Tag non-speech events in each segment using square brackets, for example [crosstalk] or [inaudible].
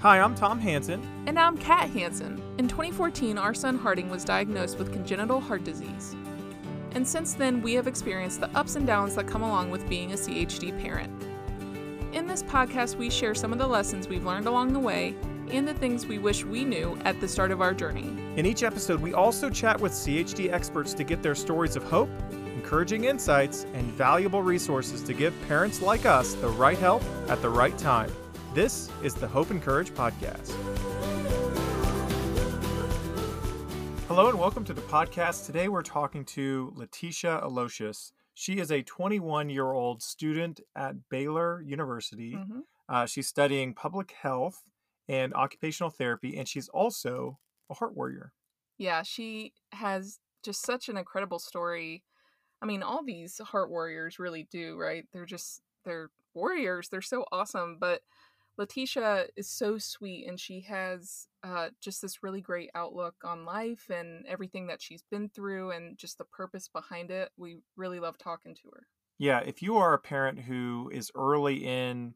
Hi, I'm Tom Hansen. And I'm Kat Hansen. In 2014, our son Harding was diagnosed with congenital heart disease. And since then, we have experienced the ups and downs that come along with being a CHD parent. In this podcast, we share some of the lessons we've learned along the way and the things we wish we knew at the start of our journey. In each episode, we also chat with CHD experts to get their stories of hope, encouraging insights, and valuable resources to give parents like us the right help at the right time. This is the Hope and Courage Podcast. Hello and welcome to the podcast. Today we're talking to Letitia Aloysius. She is a 21 year old student at Baylor University. Mm-hmm. Uh, she's studying public health and occupational therapy, and she's also a heart warrior. Yeah, she has just such an incredible story. I mean, all these heart warriors really do, right? They're just, they're warriors. They're so awesome. But Letitia is so sweet and she has uh, just this really great outlook on life and everything that she's been through and just the purpose behind it. We really love talking to her. Yeah, if you are a parent who is early in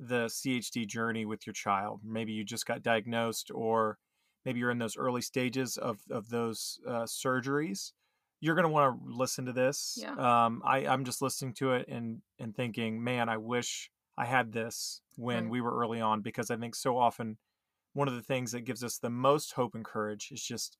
the CHD journey with your child, maybe you just got diagnosed or maybe you're in those early stages of, of those uh, surgeries, you're going to want to listen to this. Yeah. Um, I, I'm just listening to it and, and thinking, man, I wish I had this when right. we were early on because I think so often one of the things that gives us the most hope and courage is just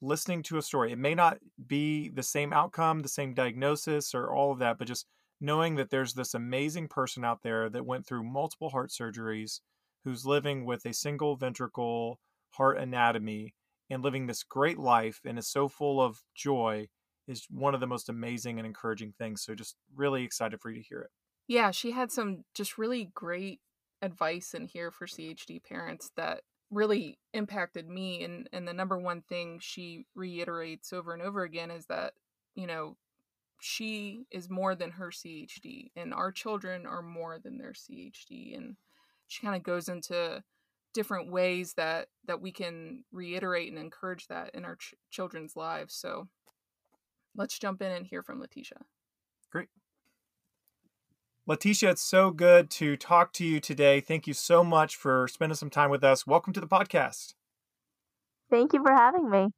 listening to a story. It may not be the same outcome, the same diagnosis, or all of that, but just knowing that there's this amazing person out there that went through multiple heart surgeries, who's living with a single ventricle heart anatomy and living this great life and is so full of joy is one of the most amazing and encouraging things. So just really excited for you to hear it. Yeah, she had some just really great advice in here for CHD parents that really impacted me and and the number one thing she reiterates over and over again is that you know she is more than her CHD and our children are more than their CHD and she kind of goes into different ways that that we can reiterate and encourage that in our ch- children's lives so let's jump in and hear from Letitia. Great Letitia, it's so good to talk to you today. Thank you so much for spending some time with us. Welcome to the podcast. Thank you for having me.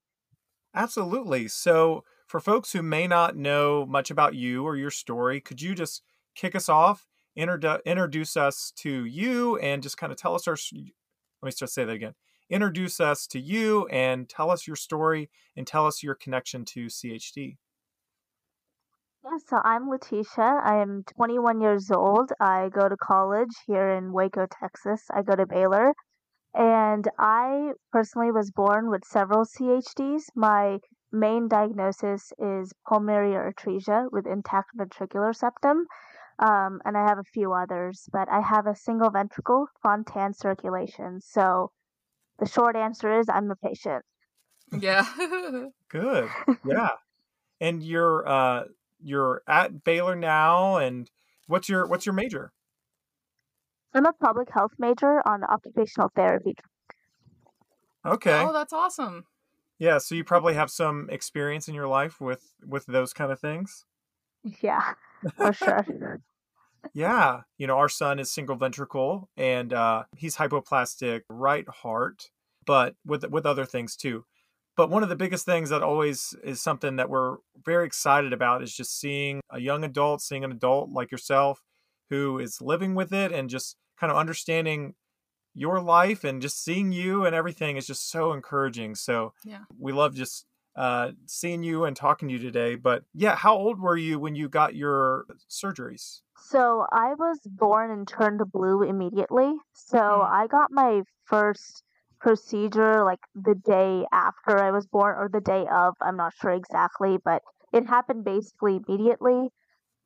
Absolutely. So, for folks who may not know much about you or your story, could you just kick us off, introdu- introduce us to you, and just kind of tell us our. Let me start say that again. Introduce us to you and tell us your story and tell us your connection to CHD. Yeah, so I'm Letitia. I am 21 years old. I go to college here in Waco, Texas. I go to Baylor. And I personally was born with several CHDs. My main diagnosis is pulmonary atresia with intact ventricular septum. Um, and I have a few others, but I have a single ventricle Fontan circulation. So the short answer is I'm a patient. Yeah. Good. Yeah. [laughs] And you're uh you're at Baylor now, and what's your what's your major? I'm a public health major on occupational therapy. Okay. Oh, that's awesome. Yeah, so you probably have some experience in your life with with those kind of things. Yeah, for sure. [laughs] yeah, you know, our son is single ventricle and uh, he's hypoplastic right heart, but with with other things too. But one of the biggest things that always is something that we're very excited about is just seeing a young adult, seeing an adult like yourself who is living with it and just kind of understanding your life and just seeing you and everything is just so encouraging. So yeah. we love just uh, seeing you and talking to you today. But yeah, how old were you when you got your surgeries? So I was born and turned blue immediately. So mm-hmm. I got my first procedure like the day after I was born or the day of. I'm not sure exactly, but it happened basically immediately.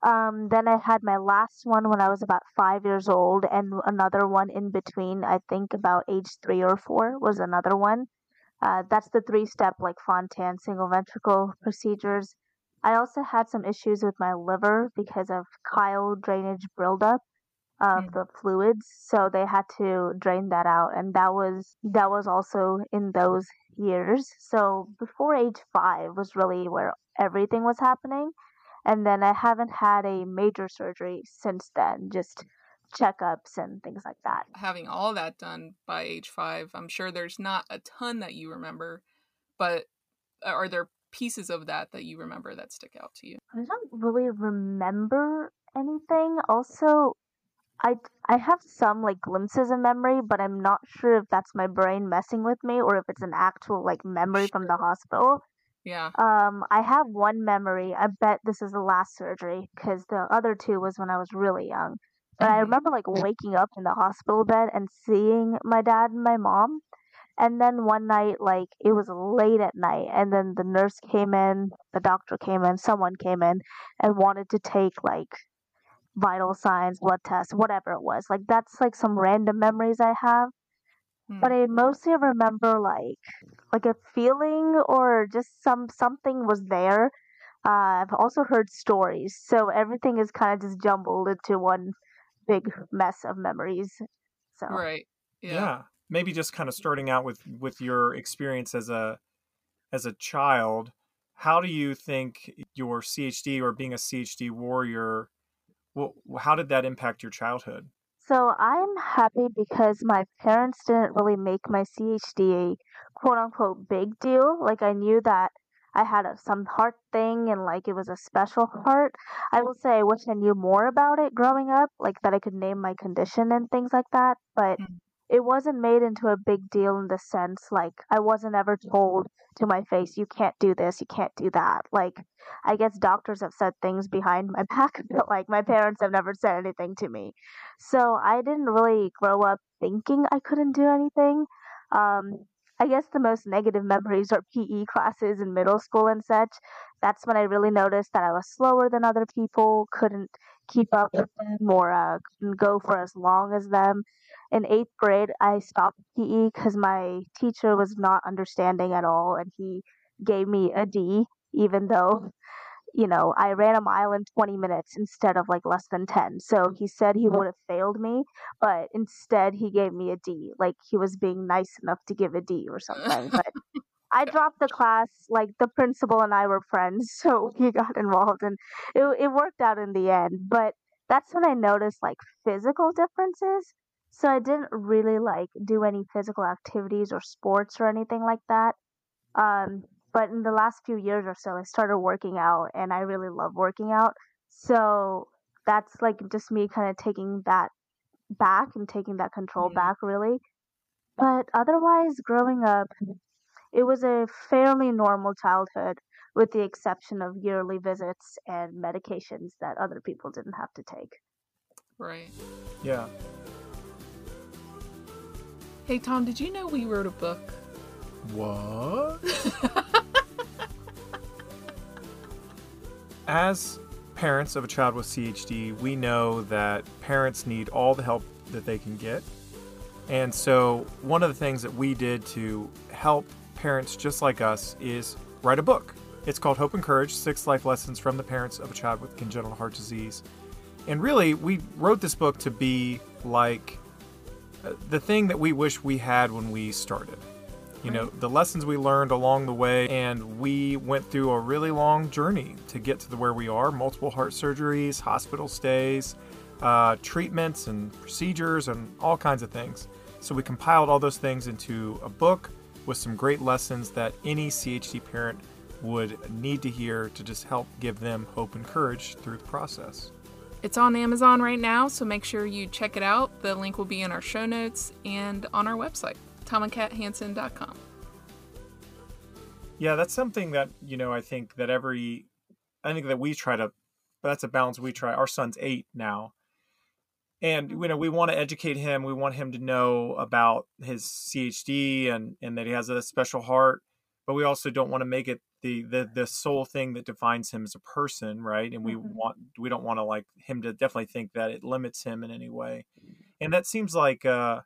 Um, then I had my last one when I was about five years old, and another one in between. I think about age three or four was another one. Uh, that's the three step like Fontan single ventricle procedures. I also had some issues with my liver because of chyle drainage buildup of mm. the fluids so they had to drain that out and that was that was also in those years so before age 5 was really where everything was happening and then I haven't had a major surgery since then just checkups and things like that. Having all that done by age five, I'm sure there's not a ton that you remember, but uh, are there pieces of that that you remember that stick out to you? I don't really remember anything. Also, I I have some like glimpses of memory, but I'm not sure if that's my brain messing with me or if it's an actual like memory from the hospital. Yeah. Um, I have one memory. I bet this is the last surgery because the other two was when I was really young. But I mm-hmm. remember like waking up in the hospital bed and seeing my dad and my mom. And then one night, like it was late at night, and then the nurse came in, the doctor came in, someone came in and wanted to take like vital signs, blood tests, whatever it was. Like that's like some random memories I have. Hmm. But I mostly remember like like a feeling or just some something was there. Uh, I've also heard stories, so everything is kind of just jumbled into one big mess of memories. So right, yeah. yeah, maybe just kind of starting out with with your experience as a as a child. How do you think your CHD or being a CHD warrior well, how did that impact your childhood? So I'm happy because my parents didn't really make my CHD a quote unquote big deal. Like I knew that I had a, some heart thing and like it was a special heart. I will say I wish I knew more about it growing up, like that I could name my condition and things like that. But mm it wasn't made into a big deal in the sense like I wasn't ever told to my face, you can't do this, you can't do that. Like, I guess doctors have said things behind my [laughs] back, but like my parents have never said anything to me. So I didn't really grow up thinking I couldn't do anything. Um, I guess the most negative memories are PE classes in middle school and such. That's when I really noticed that I was slower than other people, couldn't keep up with them, or uh, couldn't go for as long as them in eighth grade, I stopped PE because my teacher was not understanding at all, and he gave me a D, even though, you know, I ran a mile in 20 minutes instead of like less than 10. So he said he would have failed me, but instead he gave me a D. Like he was being nice enough to give a D or something. But I dropped the class. Like the principal and I were friends, [laughs] so he got involved, and it it worked out in the end. But that's when I noticed like physical differences so I didn't really like do any physical activities or sports or anything like that. Um, but in the last few years or so, I started working out and I really love working out. So that's like just me kind of taking that back and taking that control mm-hmm. back, really. But otherwise, growing up, it was a fairly normal childhood with the exception of yearly visits and medications that other people didn't have to take. Right. Yeah. Hey Tom, did you know we wrote a book? What? [laughs] As parents of a child with CHD, we know that parents need all the help that they can get. And so, one of the things that we did to help parents just like us is write a book. It's called Hope and Courage Six Life Lessons from the Parents of a Child with Congenital Heart Disease. And really, we wrote this book to be like the thing that we wish we had when we started. You know, the lessons we learned along the way, and we went through a really long journey to get to the where we are multiple heart surgeries, hospital stays, uh, treatments, and procedures, and all kinds of things. So, we compiled all those things into a book with some great lessons that any CHD parent would need to hear to just help give them hope and courage through the process. It's on Amazon right now, so make sure you check it out. The link will be in our show notes and on our website, tomandkathansen.com. Yeah, that's something that, you know, I think that every, I think that we try to, that's a balance we try. Our son's eight now. And, you know, we want to educate him. We want him to know about his CHD and, and that he has a special heart, but we also don't want to make it the the the sole thing that defines him as a person right and we mm-hmm. want we don't want to like him to definitely think that it limits him in any way and that seems like uh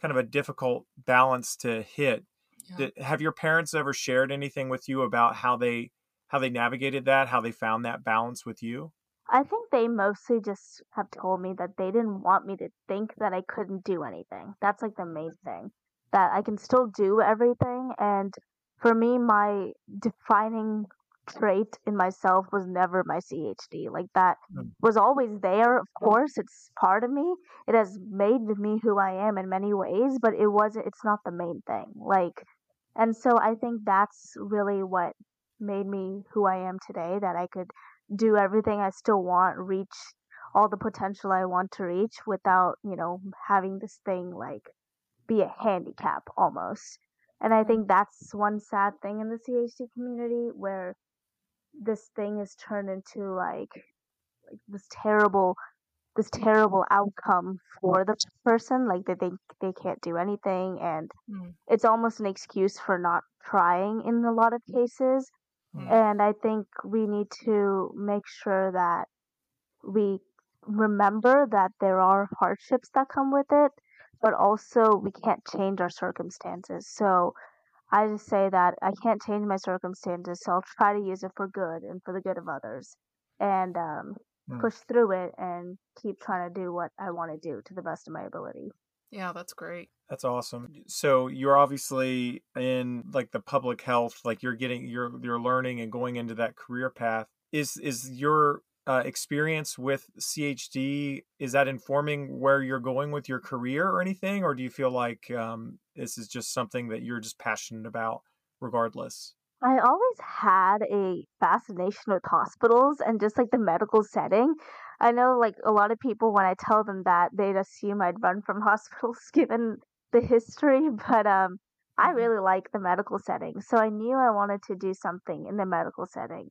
kind of a difficult balance to hit yeah. Did, have your parents ever shared anything with you about how they how they navigated that how they found that balance with you i think they mostly just have told me that they didn't want me to think that i couldn't do anything that's like the main thing that i can still do everything and for me, my defining trait in myself was never my CHD. Like that Mm. was always there, of course. It's part of me. It has made me who I am in many ways, but it wasn't it's not the main thing. Like and so I think that's really what made me who I am today that I could do everything I still want, reach all the potential I want to reach without, you know, having this thing like be a handicap almost. And I think that's one sad thing in the CHD community where this thing is turned into like like this terrible this terrible outcome for the person like they think they can't do anything and Mm. it's almost an excuse for not trying in a lot of cases Mm. and i think we need to make sure that we remember that there are hardships that come with it but also we can't change our circumstances so i just say that i can't change my circumstances so i'll try to use it for good and for the good of others and um, Mm. push through it and keep trying to do what i want to do to the best of my ability Yeah, that's great. That's awesome. So you're obviously in like the public health, like you're getting you're you're learning and going into that career path. Is is your uh, experience with CHD is that informing where you're going with your career or anything, or do you feel like um, this is just something that you're just passionate about, regardless? I always had a fascination with hospitals and just like the medical setting. I know like a lot of people when I tell them that they'd assume I'd run from [laughs] hospitals given the history, [laughs] but um I Mhm. really like the medical setting. So I knew I wanted to do something in the medical setting.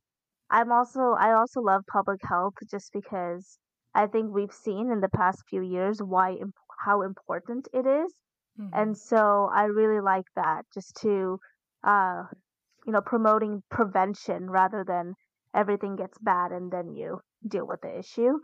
I'm also I also love public health just because I think we've seen in the past few years why imp- how important it is Mhm. and so I really like that just to uh you know promoting prevention rather than everything gets bad and then you deal with the issue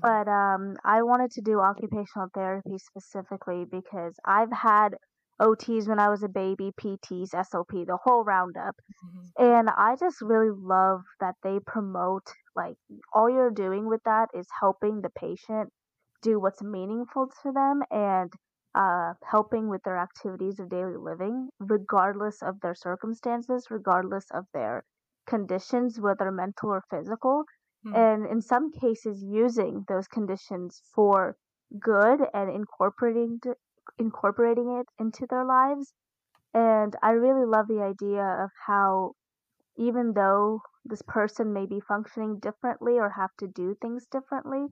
but um I wanted to do occupational therapy specifically because I've had OTs when I was a baby, PTs, SLP, the whole roundup. Mhm. And I just really love that they promote like all you're doing with that is helping the patient do what's meaningful to them and uh, helping with their activities of daily living, regardless of their circumstances, regardless of their conditions, whether mental or physical. Mm. And in some cases, using those conditions for good and incorporating incorporating it into their lives. And I really love the idea of how even though this person may be functioning differently or have to do things differently,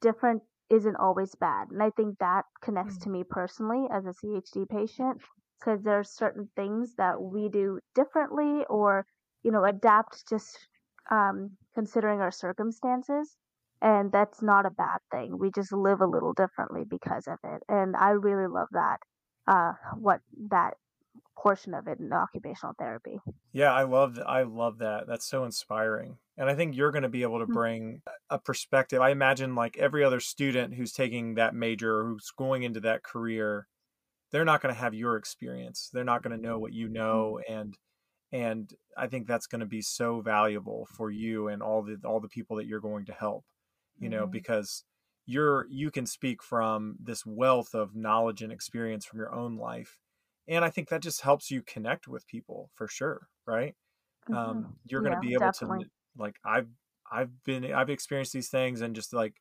different isn't always bad. And I think that connects Mm. to me personally as a CHD patient because there are certain things that we do differently or, you know, adapt just um, considering our circumstances. And that's not a bad thing. We just live a little differently because of it. And I really love that, uh, what that portion of it in occupational therapy. Yeah, I love that I love that. That's so inspiring. And I think you're going to be able to Mm. bring a perspective. I imagine like every other student who's taking that major or who's going into that career, they're not going to have your experience. They're not going to know what you know and and I think that's going to be so valuable for you and all the all the people that you're going to help. You know, Mhm. because you're you can speak from this wealth of knowledge and experience from your own life. And I think that just helps you connect with people for sure, right? Mhm. um, you're going Yeah, to be able definitely. to like I've I've been I've experienced these things and just like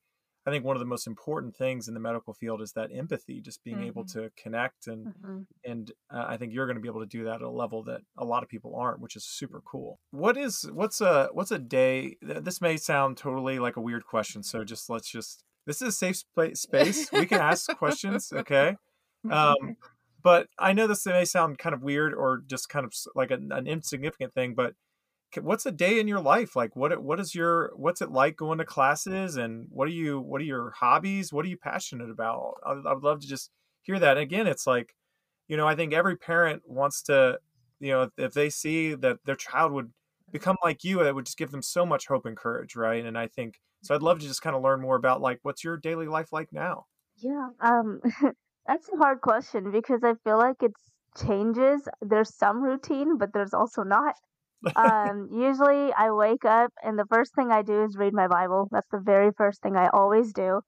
I think one of the most important things in the medical field is that empathy, just being able Mhm. to connect and Mhm. and uh, I think you're going to be able to do that at a level that a lot of people aren't, which is super cool. What is what's a what's a day? This may sound totally like a weird question, so just let's just this is a safe spa- space. We can ask questions, okay? [laughs] Um, but I know this may sound kind of weird or just kind of like an, an insignificant thing, but what's a day in your life like? What what is your what's it like going to classes and what are you what are your hobbies? What are you passionate about? I, I would love to just hear that. And again, it's like, you know, I think every parent wants to, you know, if, if they see that their child would become like you, that would just give them so much hope and courage, right? And I think so. I'd love to just kind of learn more about like what's your daily life like now. Yeah, um, [laughs] that's a hard question because I feel like it's changes. There's some routine, but there's also not. Um, usually I wake up and the first thing I do is read my Bible. That's the very first thing I always do.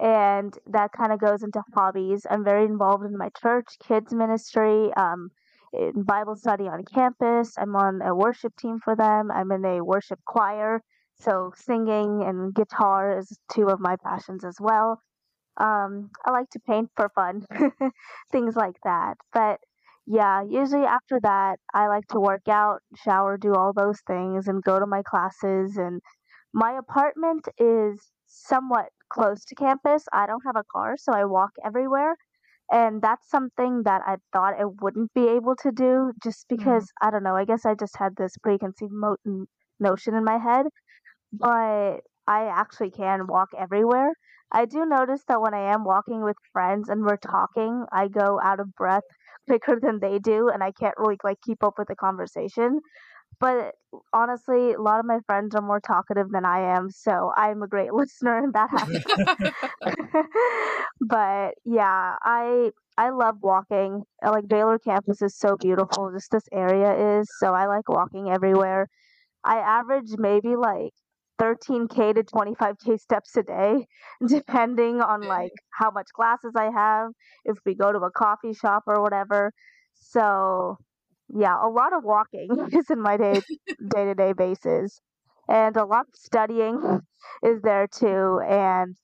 And that kind of goes into hobbies. I'm very involved in my church, kids ministry. Um, in Bible study on campus. I'm on a worship team for them. I'm in a worship choir. So singing and guitar is two of my passions as well. Um, I like to paint for fun, [laughs] things like that. But yeah, usually after that, I like to work out, shower, do all those things, and go to my classes. And my apartment is somewhat close to campus. I don't have a car, so I walk everywhere. And that's something that I thought I wouldn't be able to do just Mm. because, I don't know, I guess I just had this preconceived mo- n- notion in my head. But I actually can walk everywhere. I do notice that when I am walking with friends and we're talking, I go out of breath quicker than they do, and I can't really like keep up with the conversation. But honestly, a lot of my friends are more talkative than I am, so I'm a great [laughs] listener in that aspect. [laughs] but yeah, I I love walking. Uh, Like Baylor campus is so beautiful, just this area is, so I like walking everywhere. I average maybe like 13k to 25k steps a day, [laughs] depending on like how much classes I have, if we go to a coffee shop or whatever. So, yeah, a lot of walking [laughs] is in my day day to day basis, and a lot of studying [laughs] is there too. And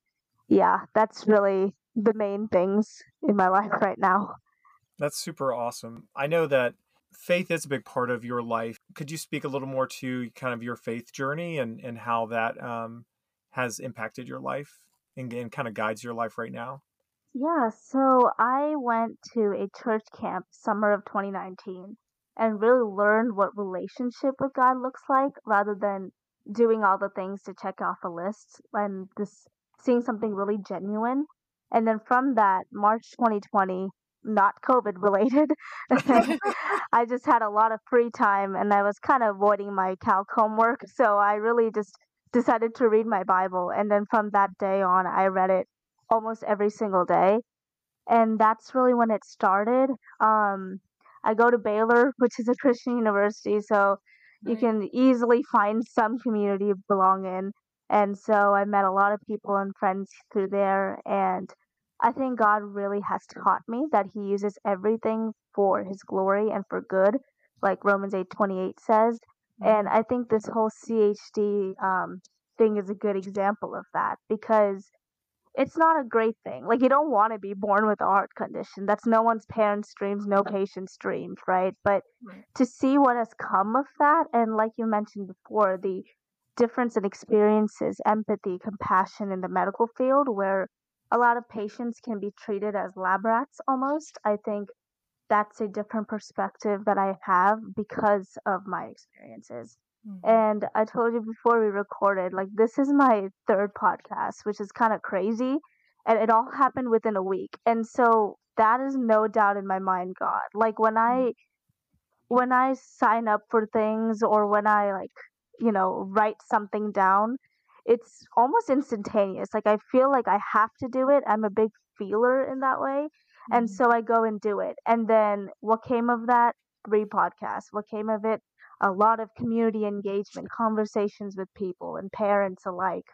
yeah, that's really the main things in my life right now. That's super awesome. I know that faith is a big part of your life. Could you speak a little more to kind of your faith journey and, and how that um, has impacted your life and, and kind of guides your life right now? Yeah, so I went to a church camp summer of 2019 and really learned what relationship with God looks like rather than doing all the things to check off a list and this seeing something really genuine. And then from that, March 2020, not COVID related, [laughs] [laughs] I just had a lot of free time and I was kind of avoiding my calc homework. So I really just decided to read my Bible. And then from that day on, I read it almost every single day. And that's really when it started. Um, I go to Baylor, which is a Christian university, so you can easily find some community to belong in. And so I met a lot of people and friends through there. And I think God really has taught me that He uses everything for His glory and for good, like Romans eight twenty eight says. And I think this whole CHD um, thing is a good example of that because it's not a great thing. Like you don't want to be born with a heart condition. That's no one's parents' dreams, no patient's dreams, right? But to see what has come of that, and like you mentioned before, the difference in experiences, empathy, compassion in the medical field, where a lot of patients can be treated as lab rats almost. I think that's a different perspective that I have because of my experiences. Mhm. And I told you before we recorded, like this is my third podcast, which is kind of crazy. And it all happened within a week. And so that is no doubt in my mind, God. Like when I when I sign up for things or when I like, you know, write something down, it's almost instantaneous. Like I feel like I have to do it. I'm a big feeler in that way. And Mhm. so I go and do it. And then what came of that? Three podcasts. What came of it? A lot of community engagement, conversations with people and parents alike.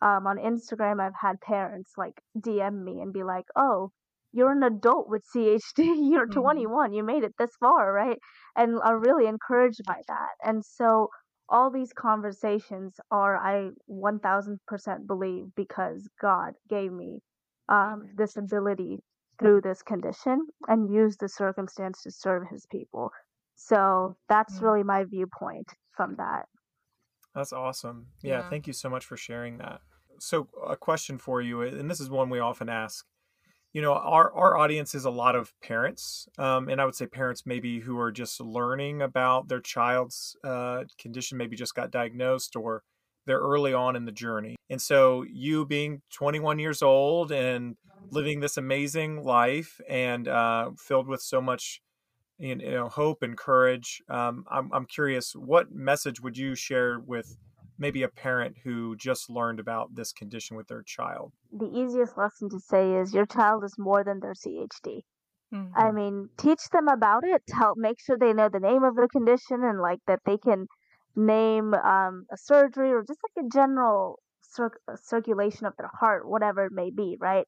Um, on Instagram, I've had parents like DM me and be like, "Oh, you're an adult with CHD. [laughs] You're Mhm. 21. You made it this far, right?" And are really encouraged by that. And so all these conversations are, I 1000% believe, because God gave me um, this ability through this condition and used the circumstance to serve His people. So that's Mm. really my viewpoint from that. That's awesome. Yeah, Yeah. thank you so much for sharing that. So, a question for you, and this is one we often ask. You know, our our audience is a lot of parents, um, and I would say parents maybe who are just learning about their child's uh, condition, maybe just got diagnosed, or they're early on in the journey. And so, you being 21 years old and living this amazing life and uh, filled with so much you know hope and courage um, I'm, I'm curious what message would you share with maybe a parent who just learned about this condition with their child The easiest lesson to say is your child is more than their CHD. Mhm. I mean, teach them about it. Help make sure they know the name of the condition and like that they can name um, a surgery or just like a general cir- uh, circulation of their heart, whatever it may be, right?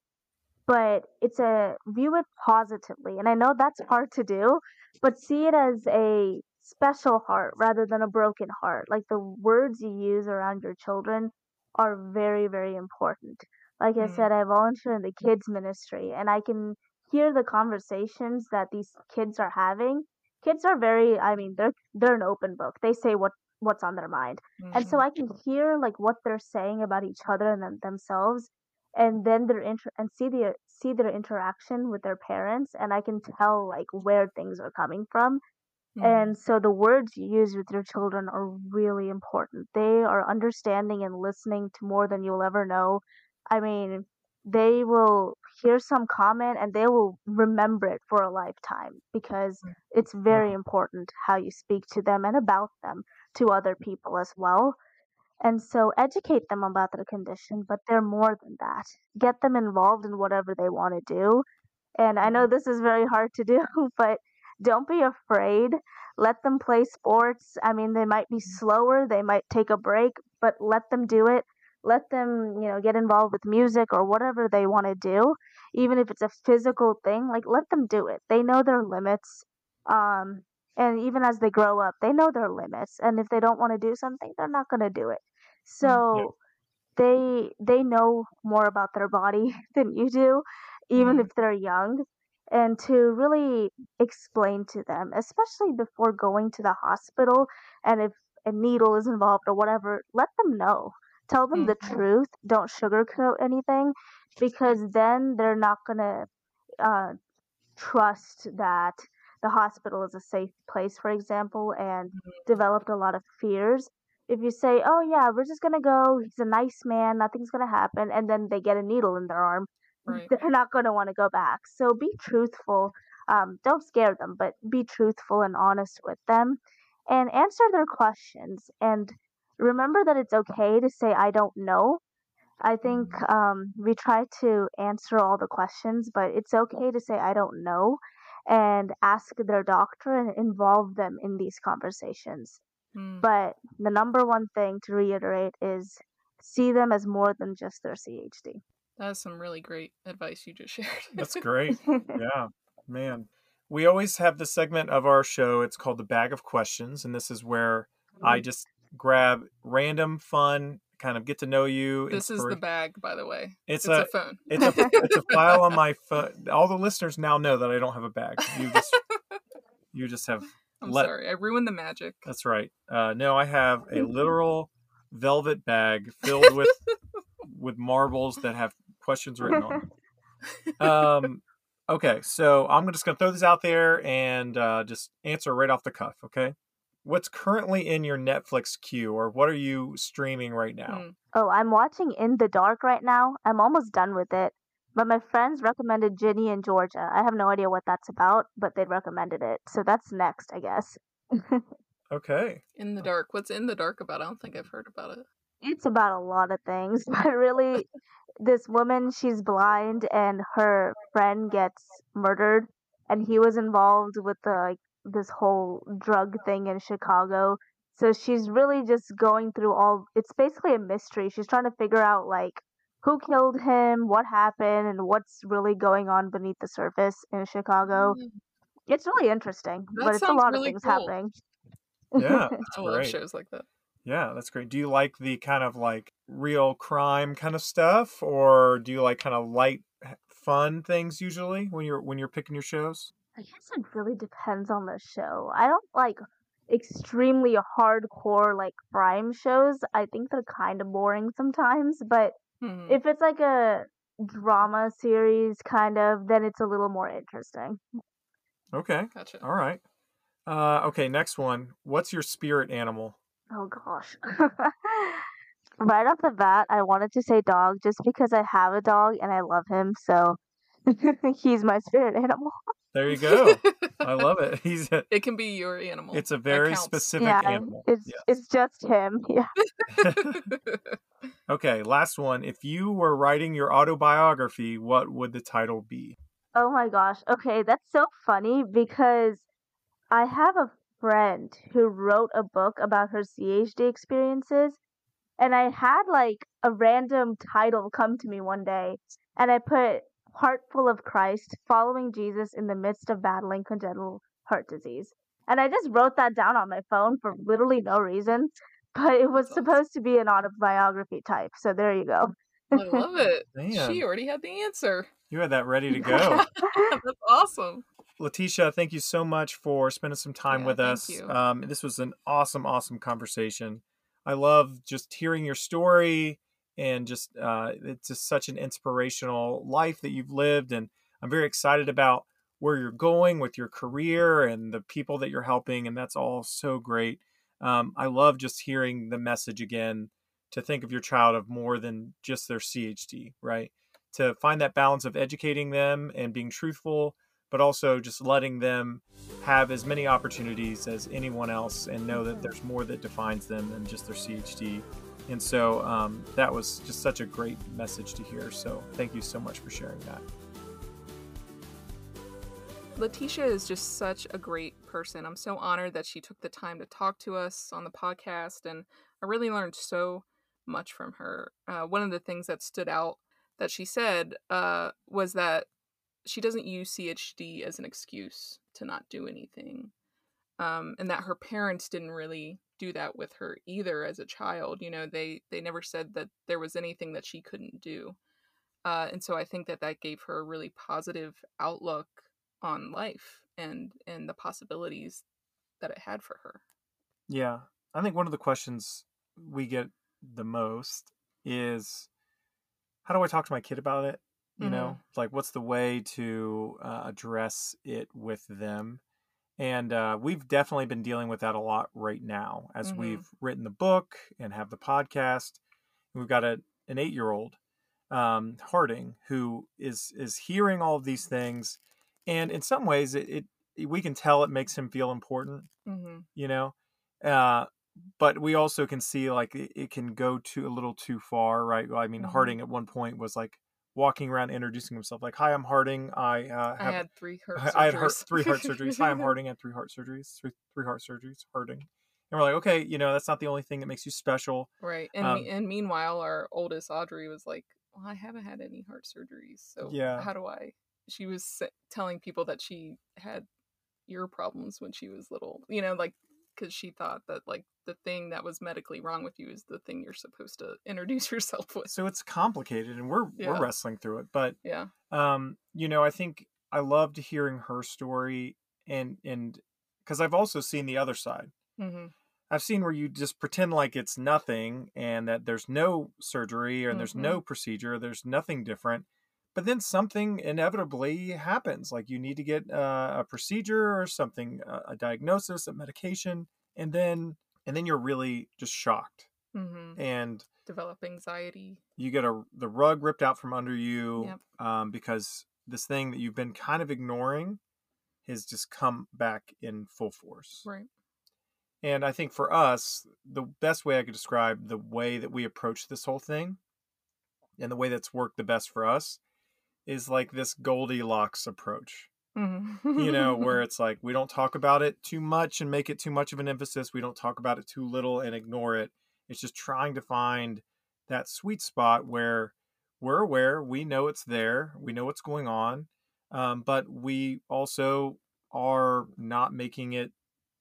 But it's a view it positively, and I know that's hard to do but see it as a special heart rather than a broken heart. Like the words you use around your children are very, very important. Like I Mm. said, I volunteer in the kids ministry and I can hear the conversations that these kids are having. Kids are very I mean, they're they're an open book. They say what what's on their mind. And so Mhm. I can hear like what they're saying about each other and them, themselves and then their inter and see their see their interaction with their parents and I can tell like where things are coming from. Mhm. And so the words you use with your children are really important. They are understanding and listening to more than you'll ever know. I mean, they will hear some comment and they will remember it for a lifetime because Mm. it's very important how you speak to them and about them to other people as well. And so educate them about their condition, but they're more than that. Get them involved in whatever they want to do. And I know this is very hard to do, [laughs] but don't be afraid. Let them play sports. I mean, they might be slower, they might take a break, but let them do it. Let them, you know, get involved with music or whatever they want to do. Even if it's a physical thing, like let them do it. They know their limits. Um, and even as they grow up, they know their limits. And if they don't want to do something, they're not going to do it. So they they know more about their body [laughs] than you do, even Mhm. if they're young. And to really explain to them, especially before going to the hospital, and if a needle is involved or whatever, let them know. Tell them the Mhm. truth. Don't sugarcoat anything, because then they're not gonna uh, trust that the hospital is a safe place, for example, and Mhm. developed a lot of fears. If you say, "Oh yeah, we're just gonna go. He's a nice man. Nothing's gonna happen," and then they get a needle in their arm, Right. they're not gonna want to go back. So be truthful. Um, don't scare them, but be truthful and honest with them, and answer their questions. And remember that it's okay to say, "I don't know." I think Mhm. um, we try to answer all the questions, but it's okay to say, I don't know, and ask their doctor and involve them in these conversations. Mm. But the number one thing to reiterate is see them as more than just their CHD. That's some really great advice you just [laughs] shared. That's great. Yeah, man. We always have the segment of our show. It's called the Bag of Questions, and this is where I just grab random, fun, kind of get to know you. This is the bag, by the way. It's, It's a, a phone. it's a it's a file on my [laughs] phone. All the listeners now know that I don't have a bag. You just you just have. [laughs] I'm let- sorry. I ruined the magic. That's right. Uh, no, I have a literal velvet bag filled with with marbles that have questions written on. them. [laughs] Um, okay, so I'm just gonna throw this out there and uh, just answer right off the cuff. Okay, what's currently in your Netflix queue, or what are you streaming right now? Mm. oh, I'm watching In the Dark right now. I'm almost done with it. But my friends recommended Ginny and Georgia. I have no idea what that's about, but they recommended it. So that's next, I guess. [laughs] Okay, In the dark. What's in the dark about? I don't think I've heard about it. It's about a lot of things, [laughs] but really, this woman, she's blind, and her friend gets murdered, and he was involved with the like this whole drug thing in Chicago. So she's really just going through all. It's basically a mystery. She's trying to figure out like who killed him, what happened, and what's really going on beneath the surface in Chicago. Mm. It's really interesting, That but it's a lot really of things cool. happening. yeah, [laughs] that's I love great. shows like that. Yeah, that's great. Do you like the kind of like real crime kind of stuff, or do you like kind of light, fun things usually when you're when you're picking your shows? I guess it really depends on the show. I don't like extremely hardcore like crime shows. I think they're kind of boring sometimes, but Mhm. if it's like a drama series kind of, then it's a little more interesting. Okay, Gotcha. all right. Uh, okay, next one. What's your spirit animal? Oh gosh. [laughs] right off the bat, I wanted to say dog just because I have a dog and I love him, so [laughs] he's my spirit animal. There you go. [laughs] I love it. He's a, it can be your animal. it's a very counts. specific yeah, animal. it's Yeah. it's just him. Yeah. okay, last one. If you were writing your autobiography, what would the title be? Oh my gosh. Okay, that's so funny because I have a friend who wrote a book about her CHD experiences, and I had like a random title come to me one day, and I put Heart Full of Christ, following Jesus in the midst of battling congenital heart disease. And I just wrote that down on my phone for literally no reason, [laughs] but it was supposed to be an autobiography type. So there you go. I love it. Man. She already had the answer. You had that ready to go. [laughs] That's awesome. Letitia, thank you so much for spending some time Yeah, with us. Um, this was an awesome, awesome conversation. I love just hearing your story and just uh, it's just such an inspirational life that you've lived. And I'm very excited about where you're going with your career and the people that you're helping. And that's all so great. Um, I love just hearing the message again to think of your child of more than just their CHD, right? To find that balance of educating them and being truthful, but also just letting them have as many opportunities as anyone else and know that there's more that defines them than just their CHD. And so um, that was just such a great message to hear. So thank you so much for sharing that. Letitia is just such a great person. I'm so honored that she took the time to talk to us on the podcast, and I really learned so much from her. Uh, one of the things that stood out that she said uh, was that she doesn't use CHD as an excuse to not do anything, um, and that her parents didn't really do that with her either as a child. You know, they they never said that there was anything that she couldn't do, uh, and so I think that that gave her a really positive outlook on life and and the possibilities that it had for her. Yeah. I think one of the questions we get the most is how do I talk to my kid about it? You know, like what's the way to uh, address it with them? And uh, we've definitely been dealing with that a lot right now as Mhm. we've written the book and have the podcast. We've got a, an eight year old, um, Harding, who is is hearing all of these things, and in some ways, it, it we can tell it makes him feel important Mm-hmm. you know uh but we also can see like it, it can go to a little too far right i mean Mhm. harding at one point was like walking around introducing himself like hi i'm harding i uh I have had three [laughs] heart I, I had heart, surgeries. three heart surgeries hi i'm [laughs] harding I had three heart surgeries three, three heart surgeries harding and we're like okay you know that's not the only thing that makes you special right, and Um, me- and meanwhile, our oldest Audrey was like, "Well, I haven't had any heart surgeries, so Yeah. how do I?" She was telling people that she had ear problems when she was little. You know, like because she thought that like the thing that was medically wrong with you is the thing you're supposed to introduce [laughs] yourself with. so it's complicated and we're Yeah. we're wrestling through it but Yeah. um you know i think i loved hearing her story and and because i've also seen the other side Mm-hmm. I've seen where you just pretend like it's nothing and that there's no surgery or there's Mhm. no procedure, there's nothing different. But then something inevitably happens. Like you need to get uh, a procedure or something, uh, a diagnosis, a medication, and then and then you're really just shocked Mm-hmm. and Develop anxiety. you get a the rug ripped out from under you Yep. um, because this thing that you've been kind of ignoring has just come back in full force. Right. And I think for us, the best way I could describe the way that we approach this whole thing and the way that's worked the best for us is like this Goldilocks approach, Mm-hmm. you know, where [laughs] it's like we don't talk about it too much and make it too much of an emphasis. We don't talk about it too little and ignore it. It's just trying to find that sweet spot where we're aware, we know it's there, we know what's going on, um, but we also are not making it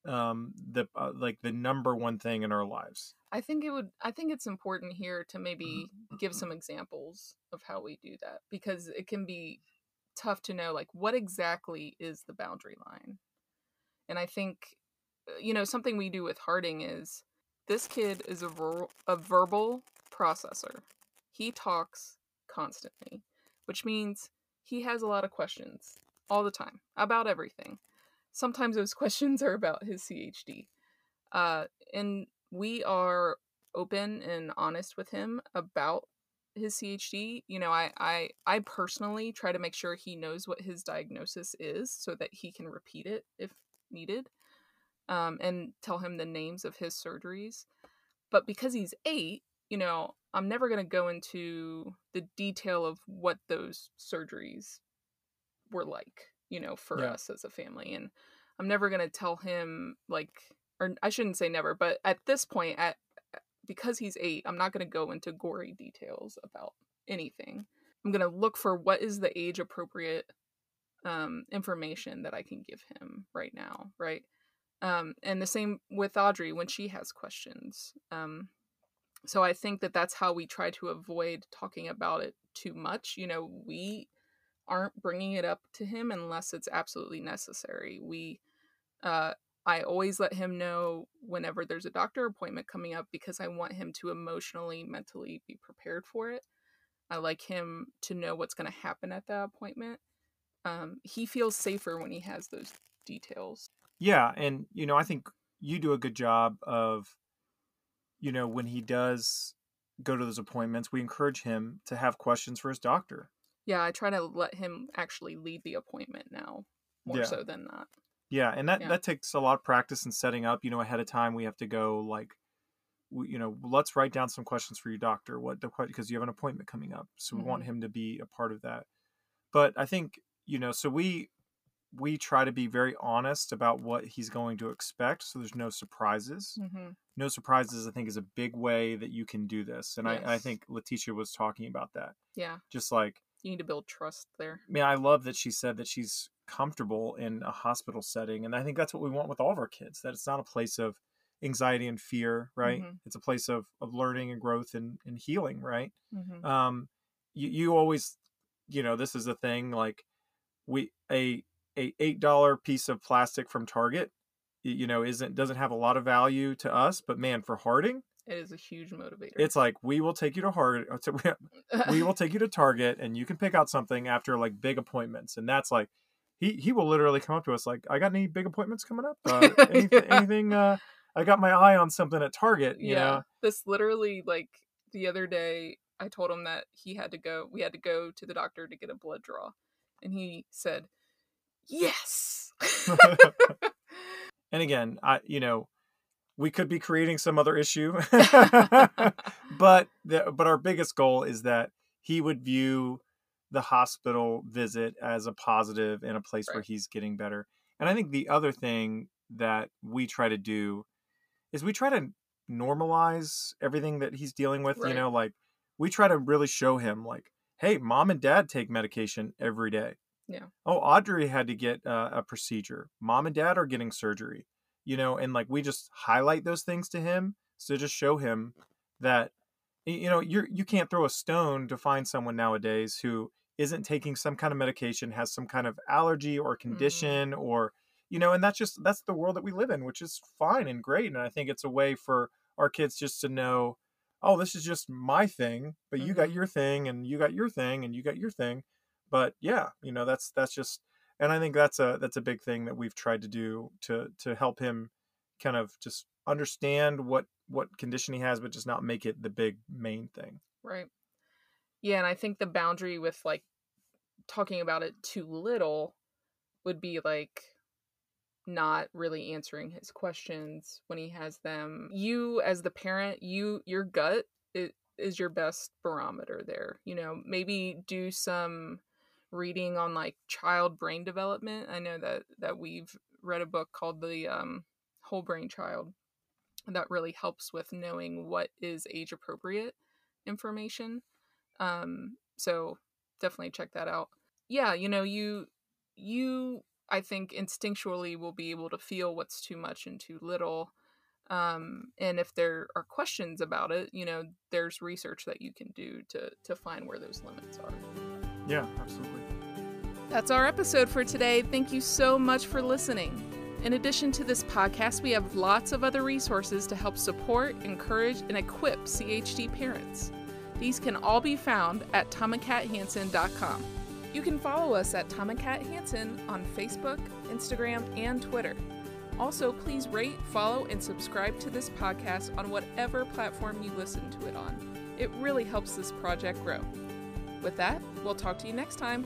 um the uh, like the number one thing in our lives I think it would I think it's important here to maybe Mm-hmm. give some examples of how we do that because it can be tough to know like what exactly is the boundary line. And I think uh, you know something we do with Harding is this kid is a, ver- a verbal processor. He talks constantly, which means he has a lot of questions all the time about everything. Sometimes those [laughs] questions are about his CHD. Uh, and we are open and honest with him about his CHD. You know, I, I I personally try to make sure he knows what his diagnosis is so that he can repeat it if needed. Um, and tell him the names of his surgeries. But because he's eight, you know, I'm never going to go into the detail of what those surgeries were like, you know, for Yeah. us as a family. And I'm never going to tell him, like, or I shouldn't say never, but at this point, at because he's eight, I'm not going to go into gory details about anything. I'm going to look for what is the age appropriate um, information that I can give him right now, right? Um, and the same with Audrey when she has questions. Um, so I think that that's how we try to avoid talking about it too much. You know, we aren't bringing it up to him unless it's absolutely necessary. We, uh, I always let him know whenever there's a doctor appointment coming up because I want him to emotionally, mentally be prepared for it. I like him to know what's going to happen at that appointment. Um, he feels safer when he has those details. Yeah, and you know, I think you do a good job of, you know, when he does go to those appointments, we encourage him to have questions for his doctor. Yeah, I try to let him actually lead the appointment now more Yeah. so than that. Yeah, and that Yeah. that takes a lot of practice and setting up. You know, ahead of time, we have to go like, we, you know, let's write down some questions for your doctor. What the because you have an appointment coming up, so we want Mhm. him to be a part of that. But I think you know, so we we try to be very honest about what he's going to expect, so there's no surprises. hmm No surprises, I think, is a big way that you can do this, and I, I think Letitia was talking about that. Yeah, Just like you need to build trust there. I mean, I love that she said that she's comfortable in a hospital setting. And I think that's what we want with all of our kids, that it's not a place of anxiety and fear, right? Mhm. It's a place of, of learning and growth and, and healing, right? hmm Um, you, you always, you know, this is the thing, like we, a, a $8 piece of plastic from Target, you know, isn't, doesn't have a lot of value to us, but man, for Harding, It is a huge motivator. it's like, we will take you to Hard, [laughs] we will take you to Target and you can pick out something after like big appointments. And that's like, he, he will literally come up to us like, I got any big appointments coming up? Uh, [laughs] anything, Yeah. anything, uh, I got my eye on something at Target, you yeah. know? This literally, like the other day, I told him that he had to go. We had to go to the doctor to get a blood draw, and he said, "Yes." [laughs] and again, I, you know, we could be creating some other issue, [laughs] [laughs] but the, but our biggest goal is that he would view the hospital visit as a positive and a place where he's getting better. And I think the other thing that we try to do is we try to normalize everything that he's dealing with. You know, like we try to really show him, like, hey, mom and dad take medication every day. Yeah. Oh, Audrey had to get uh, a procedure. Mom and dad are getting surgery. You know, and like we just highlight those things to him to just show him that you know you're you can't throw a stone to find someone nowadays who isn't taking some kind of medication, has some kind of allergy or condition, or you know, and that's just that's the world that we live in, which is fine and great. And I think it's a way for our kids just to know, oh, this is just my thing, but you got Mhm. your thing, and you got your thing, and you got your thing. But yeah, you know, that's that's just, and I think that's a that's a big thing that we've tried to do to to help him kind of just understand what what condition he has, but just not make it the big main thing. Right. Yeah, and I think the boundary with like talking about it too little would be like not really answering his questions when he has them. You as the parent, you your gut i- is your best barometer there. You know, maybe do some reading on like child brain development. I know that that we've read a book called The um Whole Brain Child that really helps with knowing what is age appropriate information. Um, so definitely check that out. Yeah, you know, you you I think instinctually will be able to feel what's too much and too little. Um, and if there are questions about it, you know, there's research that you can do to to find where those limits are. Yeah, absolutely. That's our episode for today. Thank you so much for listening. In addition to this podcast, we have lots of other resources to help support, encourage, and equip CHD parents. These can all be found at tomandkathansen.com. You can follow us at Tom and Kat Hansen on Facebook, Instagram, and Twitter. Also, please rate, follow, and subscribe to this podcast on whatever platform you listen to it on. It really helps this project grow. With that, we'll talk to you next time.